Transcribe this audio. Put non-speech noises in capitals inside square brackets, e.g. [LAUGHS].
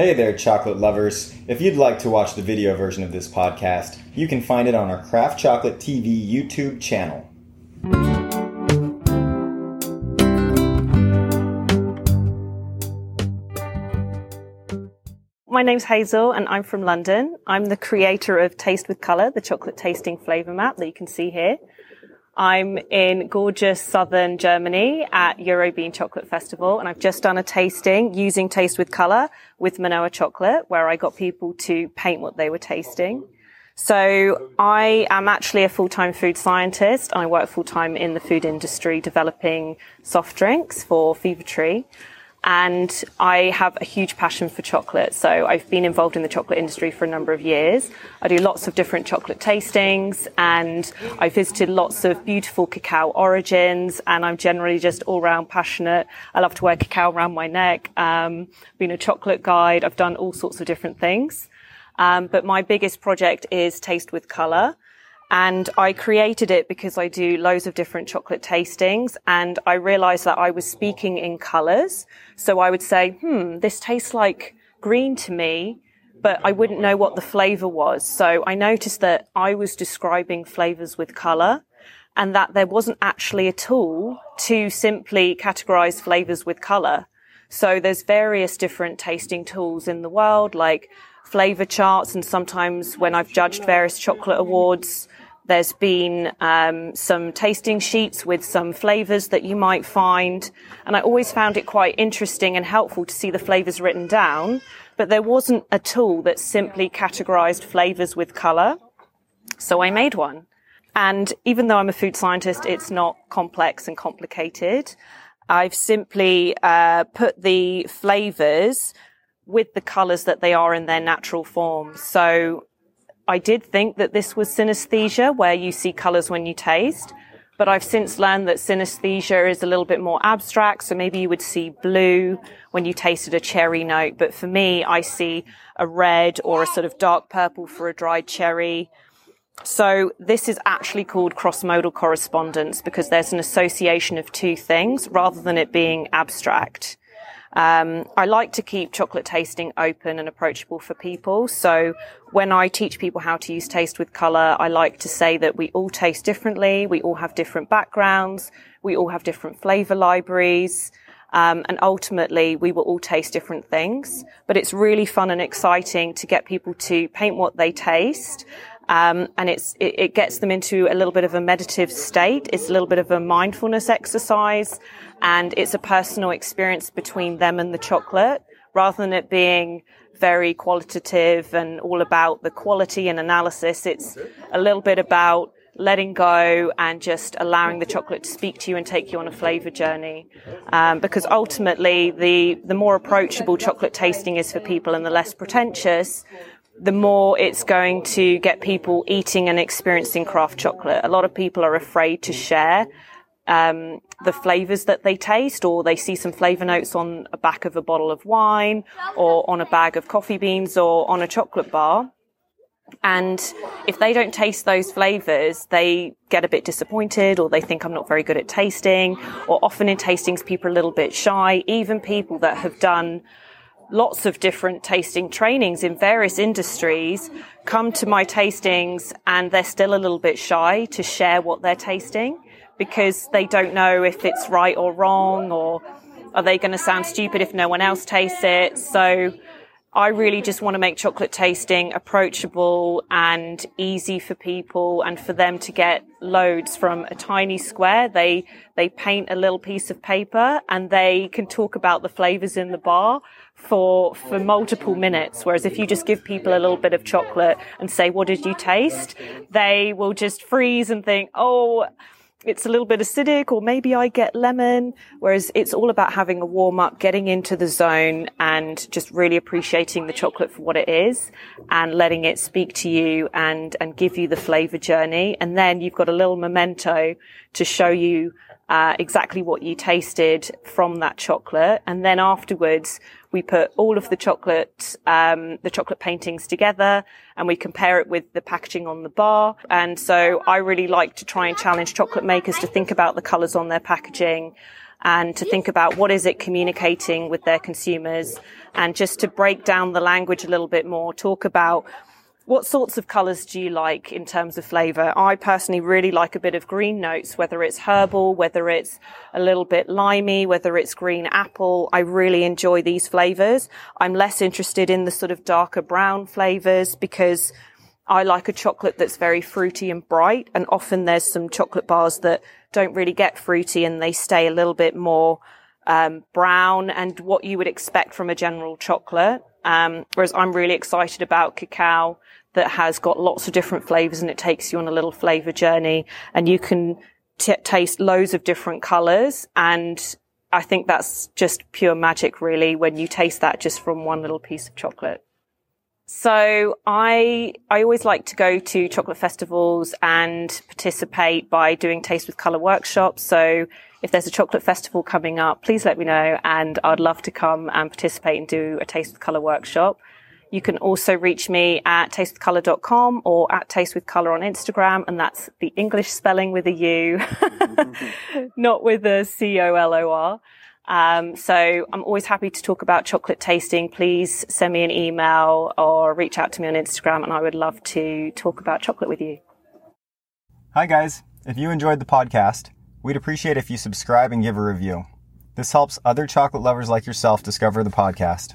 Hey there, chocolate lovers. If you'd like to watch the video version of this podcast, you can find it on our Craft Chocolate TV YouTube channel. My name's Hazel and I'm from London. I'm the creator of Taste with Colour, the chocolate tasting flavour map that you can see here. I'm in gorgeous southern Germany at Eurobean Chocolate Festival and I've just done a tasting using Taste with Colour with Manoa Chocolate where I got people to paint what they were tasting. So I am actually a full-time food scientist. I work full-time in the food industry developing soft drinks for Fever Tree and I have a huge passion for chocolate. So I've been involved in the chocolate industry for a number of years. I do lots of different chocolate tastings and I visited lots of beautiful cacao origins and I'm generally just all round passionate. I love to wear cacao around my neck, um, been a chocolate guide. I've done all sorts of different things. Um, but my biggest project is Taste with Colour. And I created it because I do loads of different chocolate tastings and I realized that I was speaking in colors. So I would say, hmm, this tastes like green to me, but I wouldn't know what the flavor was. So I noticed that I was describing flavors with color and that there wasn't actually a tool to simply categorize flavors with color. So there's various different tasting tools in the world, like flavor charts. And sometimes when I've judged various chocolate awards, there's been um, some tasting sheets with some flavors that you might find. And I always found it quite interesting and helpful to see the flavors written down. But there wasn't a tool that simply categorized flavors with color. So I made one. And even though I'm a food scientist, it's not complex and complicated. I've simply uh, put the flavors with the colors that they are in their natural form. So I did think that this was synesthesia, where you see colors when you taste. But I've since learned that synesthesia is a little bit more abstract. So maybe you would see blue when you tasted a cherry note. But for me, I see a red or a sort of dark purple for a dried cherry. So this is actually called cross-modal correspondence because there's an association of two things rather than it being abstract. Um, I like to keep chocolate tasting open and approachable for people. So when I teach people how to use taste with color, I like to say that we all taste differently. We all have different backgrounds. We all have different flavor libraries. Um, and ultimately we will all taste different things, but it's really fun and exciting to get people to paint what they taste. Um, and it's, it, it gets them into a little bit of a meditative state. It's a little bit of a mindfulness exercise and it's a personal experience between them and the chocolate rather than it being very qualitative and all about the quality and analysis. It's a little bit about letting go and just allowing the chocolate to speak to you and take you on a flavor journey. Um, because ultimately, the, the more approachable chocolate tasting is for people and the less pretentious, the more it's going to get people eating and experiencing craft chocolate. A lot of people are afraid to share um, the flavors that they taste, or they see some flavor notes on a back of a bottle of wine, or on a bag of coffee beans, or on a chocolate bar. And if they don't taste those flavors, they get a bit disappointed or they think I'm not very good at tasting. Or often in tastings, people are a little bit shy. Even people that have done lots of different tasting trainings in various industries come to my tastings and they're still a little bit shy to share what they're tasting because they don't know if it's right or wrong or are they going to sound stupid if no one else tastes it. So I really just want to make chocolate tasting approachable and easy for people and for them to get loads from a tiny square. They, they paint a little piece of paper and they can talk about the flavors in the bar for, for multiple minutes. Whereas if you just give people a little bit of chocolate and say, what did you taste? They will just freeze and think, oh, it's a little bit acidic or maybe I get lemon. Whereas it's all about having a warm up, getting into the zone and just really appreciating the chocolate for what it is and letting it speak to you and, and give you the flavor journey. And then you've got a little memento to show you uh, exactly what you tasted from that chocolate. And then afterwards, we put all of the chocolate, um, the chocolate paintings together and we compare it with the packaging on the bar. And so I really like to try and challenge chocolate makers to think about the colors on their packaging. and to think about what is it communicating with their consumers and just to break down the language a little bit more, talk about what sorts of colours do you like in terms of flavour? I personally really like a bit of green notes, whether it's herbal, whether it's a little bit limey, whether it's green apple. I really enjoy these flavours. I'm less interested in the sort of darker brown flavours because I like a chocolate that's very fruity and bright. And often there's some chocolate bars that don't really get fruity and they stay a little bit more um, brown and what you would expect from a general chocolate. Um, whereas I'm really excited about cacao that has got lots of different flavors and it takes you on a little flavor journey and you can t- taste loads of different colors. And I think that's just pure magic really when you taste that just from one little piece of chocolate. So I, I always like to go to chocolate festivals and participate by doing taste with color workshops. So if there's a chocolate festival coming up, please let me know and I'd love to come and participate and do a taste with color workshop. You can also reach me at tastewithcolour.com or at tastewithcolour on Instagram. And that's the English spelling with a U, [LAUGHS] not with a C-O-L-O-R. Um, so I'm always happy to talk about chocolate tasting. Please send me an email or reach out to me on Instagram and I would love to talk about chocolate with you. Hi guys. If you enjoyed the podcast, we'd appreciate if you subscribe and give a review. This helps other chocolate lovers like yourself discover the podcast.